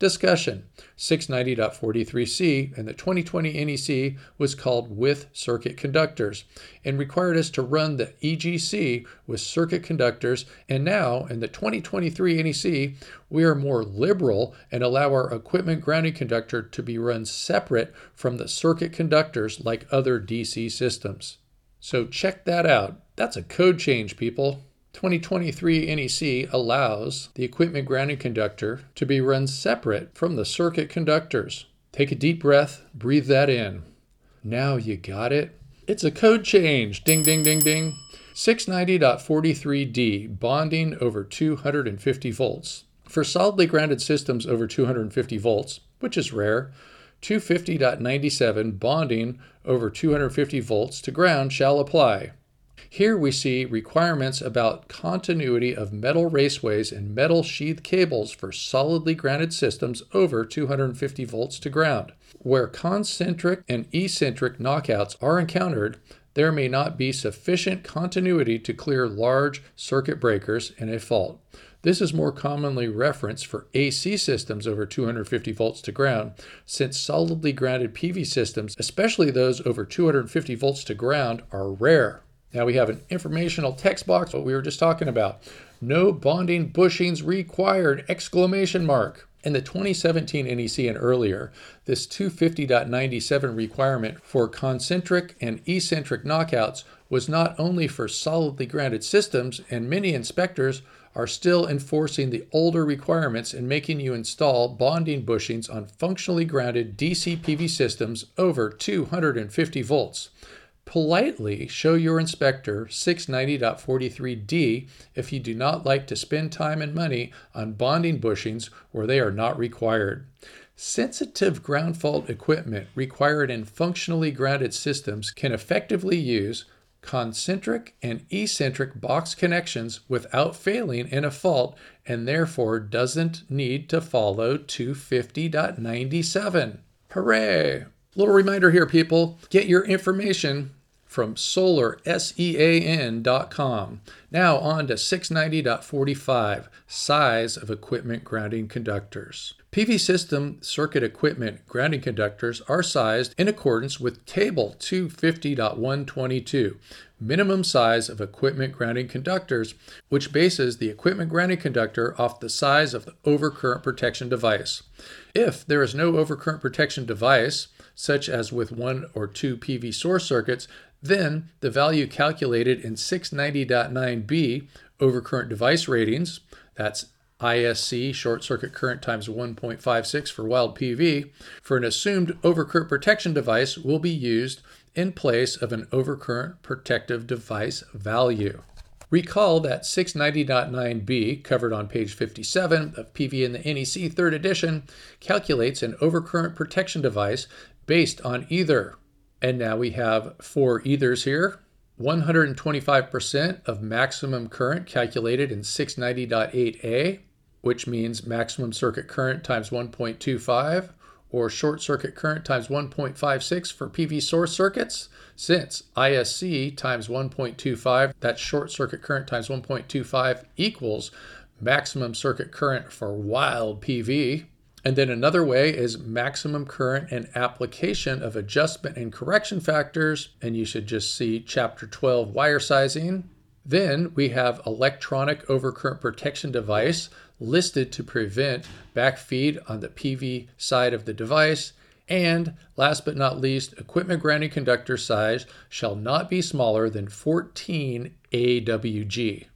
Discussion 690.43c and the 2020 NEC was called with circuit conductors and required us to run the EGC with circuit conductors. And now in the 2023 NEC, we are more liberal and allow our equipment grounding conductor to be run separate from the circuit conductors like other DC systems. So check that out. That's a code change, people. 2023 NEC allows the equipment grounding conductor to be run separate from the circuit conductors. Take a deep breath, breathe that in. Now you got it. It's a code change. Ding, ding, ding, ding. 690.43d, bonding over 250 volts. For solidly grounded systems over 250 volts, which is rare, 250.97, bonding over 250 volts to ground shall apply. Here we see requirements about continuity of metal raceways and metal sheath cables for solidly grounded systems over 250 volts to ground. Where concentric and eccentric knockouts are encountered, there may not be sufficient continuity to clear large circuit breakers in a fault. This is more commonly referenced for AC systems over 250 volts to ground, since solidly grounded PV systems, especially those over 250 volts to ground, are rare. Now we have an informational text box, what we were just talking about. No bonding bushings required, exclamation mark. In the 2017 NEC and earlier, this 250.97 requirement for concentric and eccentric knockouts was not only for solidly grounded systems, and many inspectors are still enforcing the older requirements and making you install bonding bushings on functionally grounded DC PV systems over 250 volts politely show your inspector 690.43d if you do not like to spend time and money on bonding bushings where they are not required. Sensitive ground fault equipment required in functionally grounded systems can effectively use concentric and eccentric box connections without failing in a fault and therefore doesn't need to follow 250.97. Hooray! Little reminder here, people get your information from solarsean.com. Now on to 690.45 size of equipment grounding conductors. PV system circuit equipment grounding conductors are sized in accordance with Table 250.122, minimum size of equipment grounding conductors, which bases the equipment grounding conductor off the size of the overcurrent protection device. If there is no overcurrent protection device, such as with one or two PV source circuits, then the value calculated in 690.9b overcurrent device ratings, that's ISC, short circuit current times 1.56 for wild PV, for an assumed overcurrent protection device will be used in place of an overcurrent protective device value. Recall that 690.9b, covered on page 57 of PV and the NEC 3rd edition, calculates an overcurrent protection device based on either and now we have four ethers here. 125% of maximum current calculated in 690.8a, which means maximum circuit current times 1.25, or short circuit current times 1.56 for PV source circuits. Since ISC times 1.25, that's short circuit current times 1.25 equals maximum circuit current for wild PV. And then another way is maximum current and application of adjustment and correction factors. And you should just see chapter 12 wire sizing. Then we have electronic overcurrent protection device listed to prevent backfeed on the PV side of the device. And last but not least, equipment grounding conductor size shall not be smaller than 14 AWG.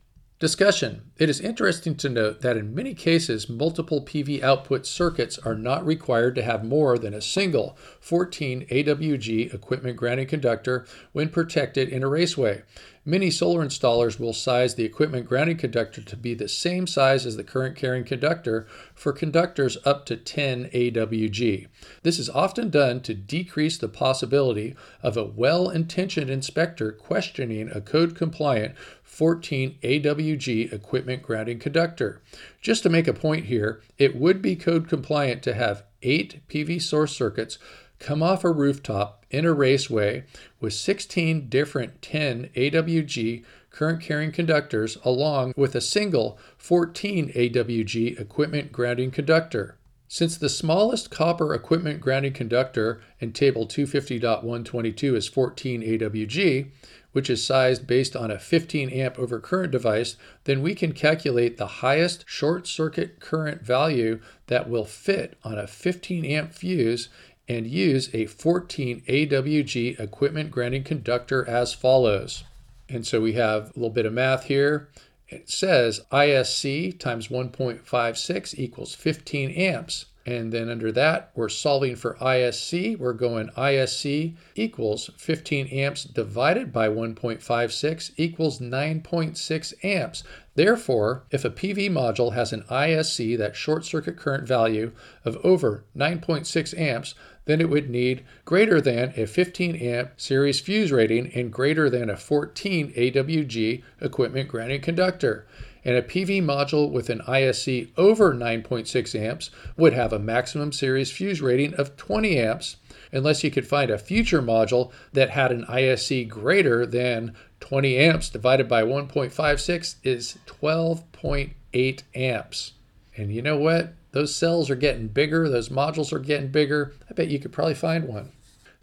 Discussion. It is interesting to note that in many cases, multiple PV output circuits are not required to have more than a single 14 AWG equipment grounding conductor when protected in a raceway. Many solar installers will size the equipment grounding conductor to be the same size as the current carrying conductor for conductors up to 10 AWG. This is often done to decrease the possibility of a well intentioned inspector questioning a code compliant 14 AWG equipment grounding conductor. Just to make a point here, it would be code compliant to have eight PV source circuits come off a rooftop in a raceway with 16 different 10 AWG current carrying conductors along with a single 14 AWG equipment grounding conductor. Since the smallest copper equipment grounding conductor in Table 250.122 is 14 AWG, which is sized based on a 15 amp overcurrent device, then we can calculate the highest short circuit current value that will fit on a 15 amp fuse and use a 14 AWG equipment grounding conductor as follows. And so we have a little bit of math here. It says ISC times 1.56 equals 15 amps. And then under that, we're solving for ISC. We're going ISC equals 15 amps divided by 1.56 equals 9.6 amps. Therefore, if a PV module has an ISC, that short circuit current value, of over 9.6 amps, then it would need greater than a 15 amp series fuse rating and greater than a 14 AWG equipment grounding conductor and a PV module with an ISC over 9.6 amps would have a maximum series fuse rating of 20 amps, unless you could find a future module that had an ISC greater than 20 amps divided by 1.56 is 12.8 amps. And you know what? Those cells are getting bigger, those modules are getting bigger. I bet you could probably find one.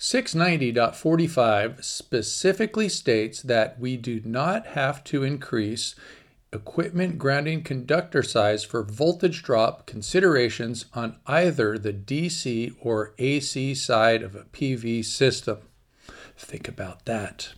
690.45 specifically states that we do not have to increase equipment grounding conductor size for voltage drop considerations on either the DC or AC side of a PV system. Think about that.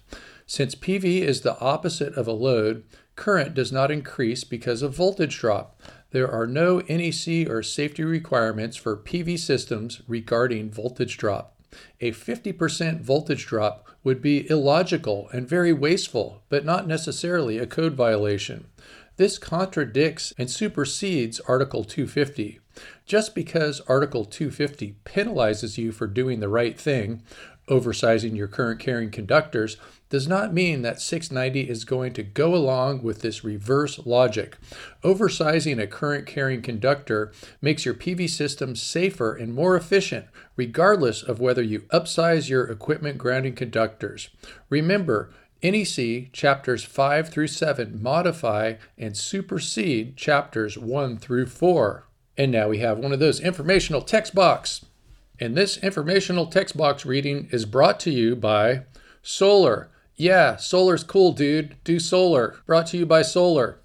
Since PV is the opposite of a load, current does not increase because of voltage drop. There are no NEC or safety requirements for PV systems regarding voltage drop. A 50% voltage drop would be illogical and very wasteful, but not necessarily a code violation. This contradicts and supersedes Article 250. Just because Article 250 penalizes you for doing the right thing, oversizing your current carrying conductors, does not mean that 690 is going to go along with this reverse logic. Oversizing a current carrying conductor makes your PV system safer and more efficient, regardless of whether you upsize your equipment grounding conductors. Remember, NEC chapters 5 through 7 modify and supersede chapters 1 through 4. And now we have one of those informational text box. And this informational text box reading is brought to you by Solar. Yeah, solar's cool, dude. Do solar. Brought to you by Solar.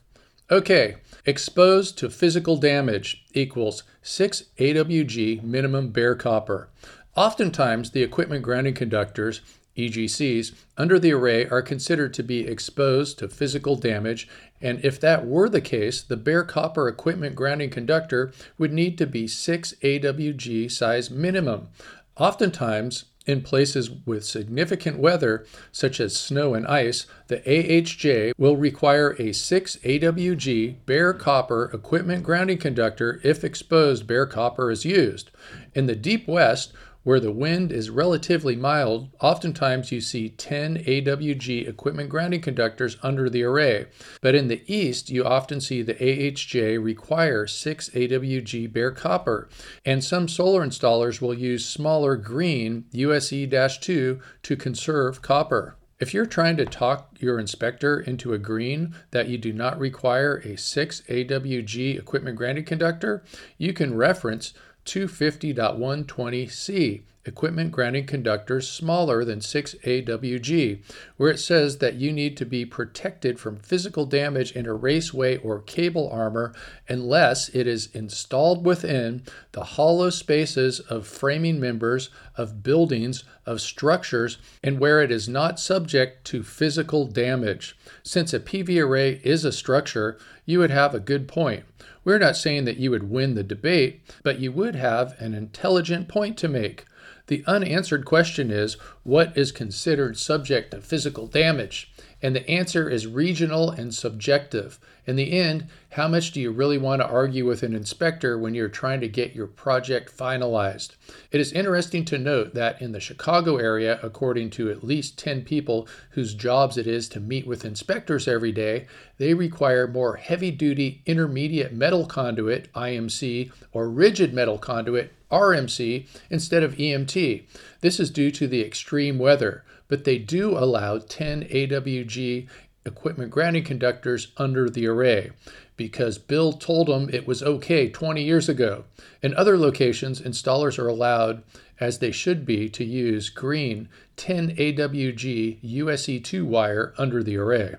Okay, exposed to physical damage equals 6 AWG minimum bare copper. Oftentimes, the equipment grounding conductors EGCs, under the array are considered to be exposed to physical damage, and if that were the case, the bare copper equipment grounding conductor would need to be 6 AWG size minimum. Oftentimes, in places with significant weather, such as snow and ice, the AHJ will require a 6 AWG bare copper equipment grounding conductor if exposed bare copper is used. In the deep west, where the wind is relatively mild, oftentimes you see 10 AWG equipment grounding conductors under the array. But in the east, you often see the AHJ require 6 AWG bare copper, and some solar installers will use smaller green USE 2 to conserve copper. If you're trying to talk your inspector into agreeing that you do not require a 6 AWG equipment grounding conductor, you can reference 250.120c, equipment grounding conductors smaller than 6 AWG, where it says that you need to be protected from physical damage in a raceway or cable armor unless it is installed within the hollow spaces of framing members of buildings, of structures, and where it is not subject to physical damage. Since a PV array is a structure, you would have a good point. We're not saying that you would win the debate, but you would have an intelligent point to make. The unanswered question is what is considered subject to physical damage? And the answer is regional and subjective. In the end, how much do you really want to argue with an inspector when you're trying to get your project finalized? It is interesting to note that in the Chicago area, according to at least 10 people whose jobs it is to meet with inspectors every day, they require more heavy duty intermediate metal conduit, IMC, or rigid metal conduit, RMC instead of EMT. This is due to the extreme weather, but they do allow 10 AWG equipment grounding conductors under the array because Bill told them it was okay 20 years ago. In other locations, installers are allowed, as they should be, to use green 10 AWG USE2 wire under the array.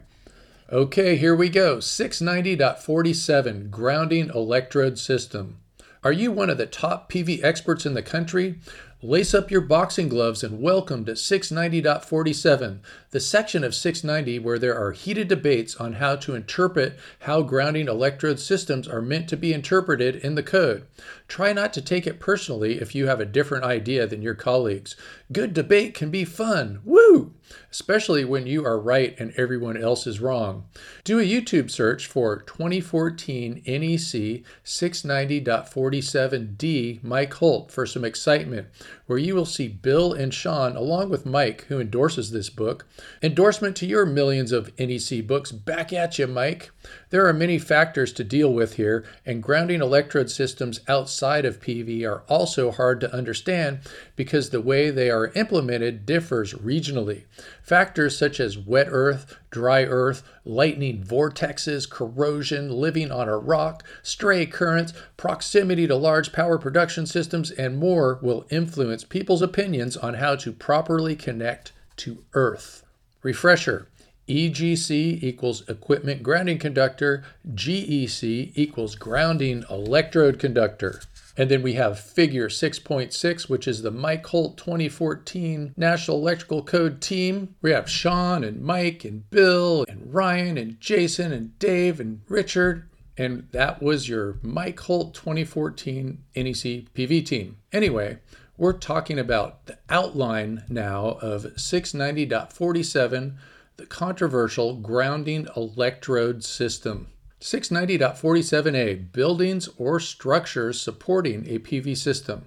Okay, here we go 690.47 Grounding Electrode System. Are you one of the top PV experts in the country? Lace up your boxing gloves and welcome to 690.47, the section of 690 where there are heated debates on how to interpret how grounding electrode systems are meant to be interpreted in the code. Try not to take it personally if you have a different idea than your colleagues. Good debate can be fun. Woo! Especially when you are right and everyone else is wrong. Do a YouTube search for 2014 NEC 690.47D Mike Holt for some excitement, where you will see Bill and Sean, along with Mike, who endorses this book. Endorsement to your millions of NEC books. Back at you, Mike. There are many factors to deal with here, and grounding electrode systems outside of PV are also hard to understand because the way they are implemented differs regionally. Factors such as wet earth, dry earth, lightning vortexes, corrosion, living on a rock, stray currents, proximity to large power production systems, and more will influence people's opinions on how to properly connect to earth. Refresher EGC equals equipment grounding conductor, GEC equals grounding electrode conductor. And then we have figure 6.6, which is the Mike Holt 2014 National Electrical Code team. We have Sean and Mike and Bill and Ryan and Jason and Dave and Richard. And that was your Mike Holt 2014 NEC PV team. Anyway, we're talking about the outline now of 690.47 the controversial grounding electrode system. 690.47a Buildings or structures supporting a PV system.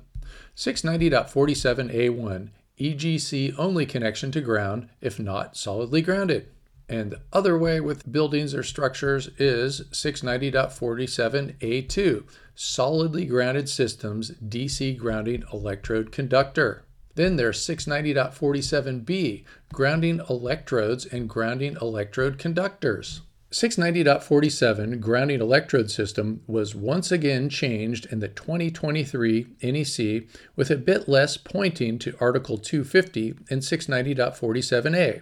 690.47a1 EGC only connection to ground if not solidly grounded. And the other way with buildings or structures is 690.47a2 solidly grounded systems DC grounding electrode conductor. Then there's 690.47b, grounding electrodes and grounding electrode conductors. 690.47 grounding electrode system was once again changed in the 2023 NEC with a bit less pointing to Article 250 in 690.47a.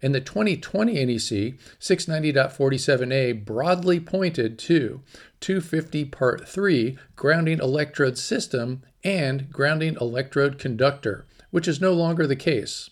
In the 2020 NEC, 690.47a broadly pointed to 250 Part 3 grounding electrode system and grounding electrode conductor which is no longer the case.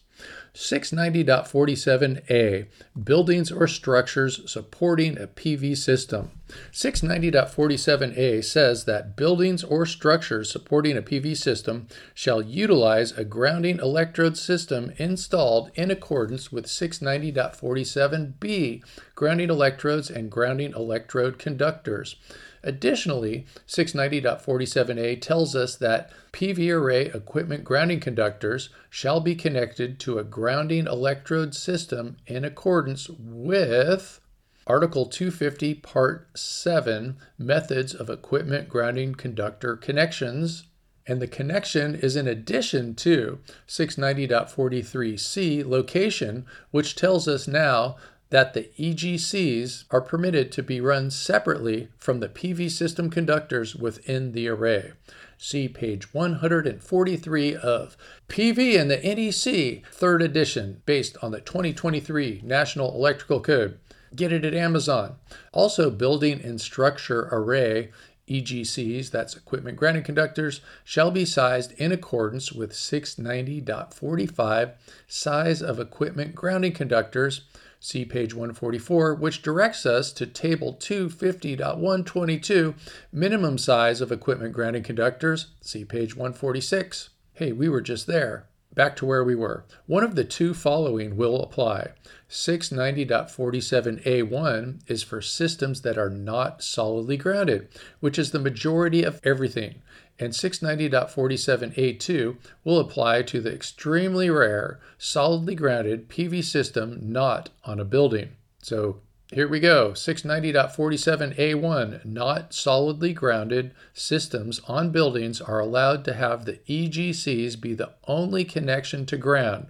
690.47a Buildings or structures supporting a PV system. 690.47a says that buildings or structures supporting a PV system shall utilize a grounding electrode system installed in accordance with 690.47b grounding electrodes and grounding electrode conductors. Additionally, 690.47a tells us that PV array equipment grounding conductors shall be connected to a grounding electrode system in accordance with Article 250, Part 7 Methods of Equipment Grounding Conductor Connections. And the connection is in addition to 690.43c location, which tells us now that the EGCs are permitted to be run separately from the PV system conductors within the array. See page 143 of PV and the NEC, third edition, based on the 2023 National Electrical Code. Get it at Amazon. Also, building and structure array EGCs, that's equipment grounding conductors, shall be sized in accordance with 690.45 size of equipment grounding conductors See page 144, which directs us to table 250.122, minimum size of equipment grounding conductors. See page 146. Hey, we were just there. Back to where we were. One of the two following will apply. 690.47a1 is for systems that are not solidly grounded, which is the majority of everything and 690.47a2 will apply to the extremely rare, solidly grounded PV system not on a building. So here we go 690.47a1 not solidly grounded systems on buildings are allowed to have the EGCs be the only connection to ground.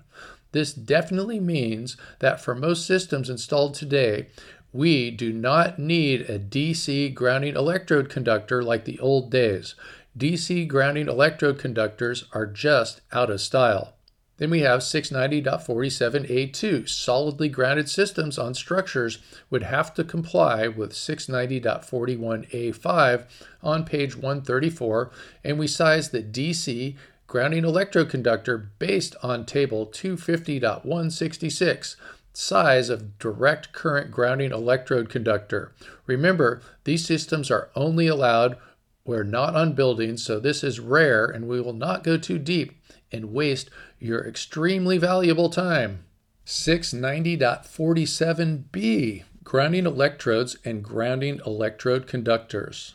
This definitely means that for most systems installed today, we do not need a DC grounding electrode conductor like the old days. DC grounding electrode conductors are just out of style. Then we have 690.47a2. Solidly grounded systems on structures would have to comply with 690.41a5 on page 134, and we size the DC grounding electrode conductor based on table 250.166 size of direct current grounding electrode conductor. Remember, these systems are only allowed where not on buildings, so this is rare and we will not go too deep and waste your extremely valuable time. 690.47b Grounding electrodes and grounding electrode conductors.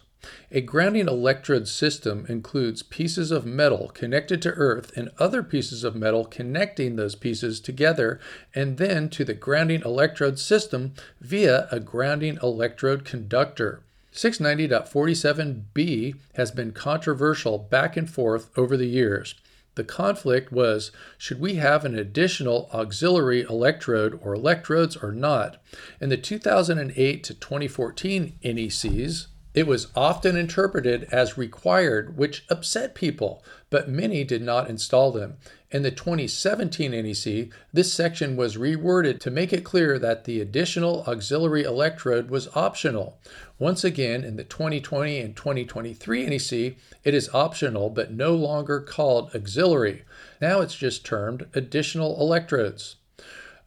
A grounding electrode system includes pieces of metal connected to earth and other pieces of metal connecting those pieces together and then to the grounding electrode system via a grounding electrode conductor. 690.47b has been controversial back and forth over the years. The conflict was should we have an additional auxiliary electrode or electrodes or not? In the 2008 to 2014 NECs, it was often interpreted as required, which upset people, but many did not install them. In the 2017 NEC, this section was reworded to make it clear that the additional auxiliary electrode was optional. Once again, in the 2020 and 2023 NEC, it is optional but no longer called auxiliary. Now it's just termed additional electrodes.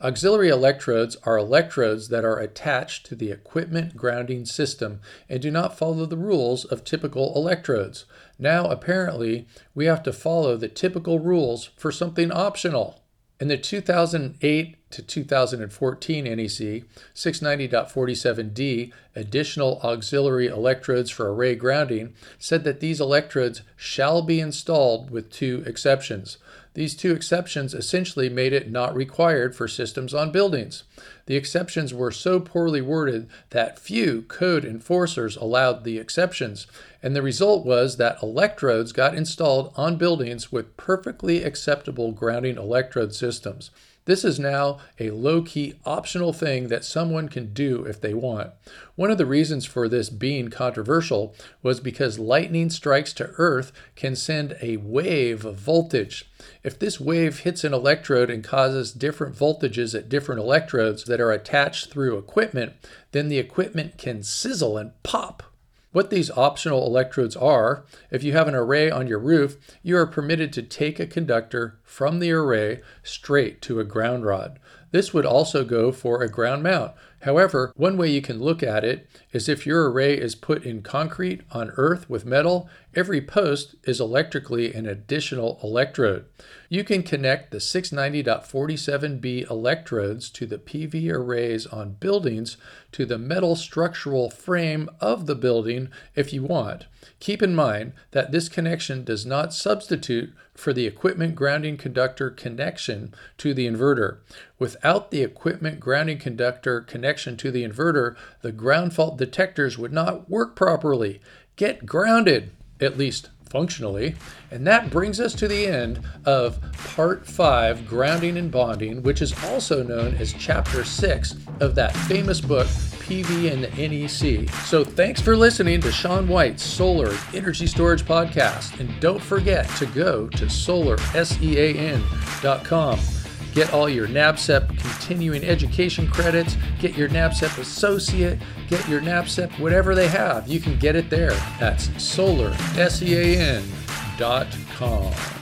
Auxiliary electrodes are electrodes that are attached to the equipment grounding system and do not follow the rules of typical electrodes. Now, apparently, we have to follow the typical rules for something optional. In the 2008 to 2014 NEC 690.47d, additional auxiliary electrodes for array grounding said that these electrodes shall be installed with two exceptions. These two exceptions essentially made it not required for systems on buildings. The exceptions were so poorly worded that few code enforcers allowed the exceptions, and the result was that electrodes got installed on buildings with perfectly acceptable grounding electrode systems. This is now a low key optional thing that someone can do if they want. One of the reasons for this being controversial was because lightning strikes to Earth can send a wave of voltage. If this wave hits an electrode and causes different voltages at different electrodes that are attached through equipment, then the equipment can sizzle and pop. What these optional electrodes are, if you have an array on your roof, you are permitted to take a conductor from the array straight to a ground rod. This would also go for a ground mount. However, one way you can look at it is if your array is put in concrete on earth with metal, every post is electrically an additional electrode. You can connect the 690.47b electrodes to the PV arrays on buildings to the metal structural frame of the building if you want. Keep in mind that this connection does not substitute for the equipment grounding conductor connection to the inverter. Without the equipment grounding conductor connection to the inverter, the ground fault detectors would not work properly. Get grounded, at least functionally. And that brings us to the end of Part 5 Grounding and Bonding, which is also known as Chapter 6 of that famous book, PV and the NEC. So thanks for listening to Sean White's Solar Energy Storage Podcast. And don't forget to go to solarsean.com. Get all your NABCEP continuing education credits, get your NABCEP associate, get your NABCEP whatever they have. You can get it there. That's solarsean.com.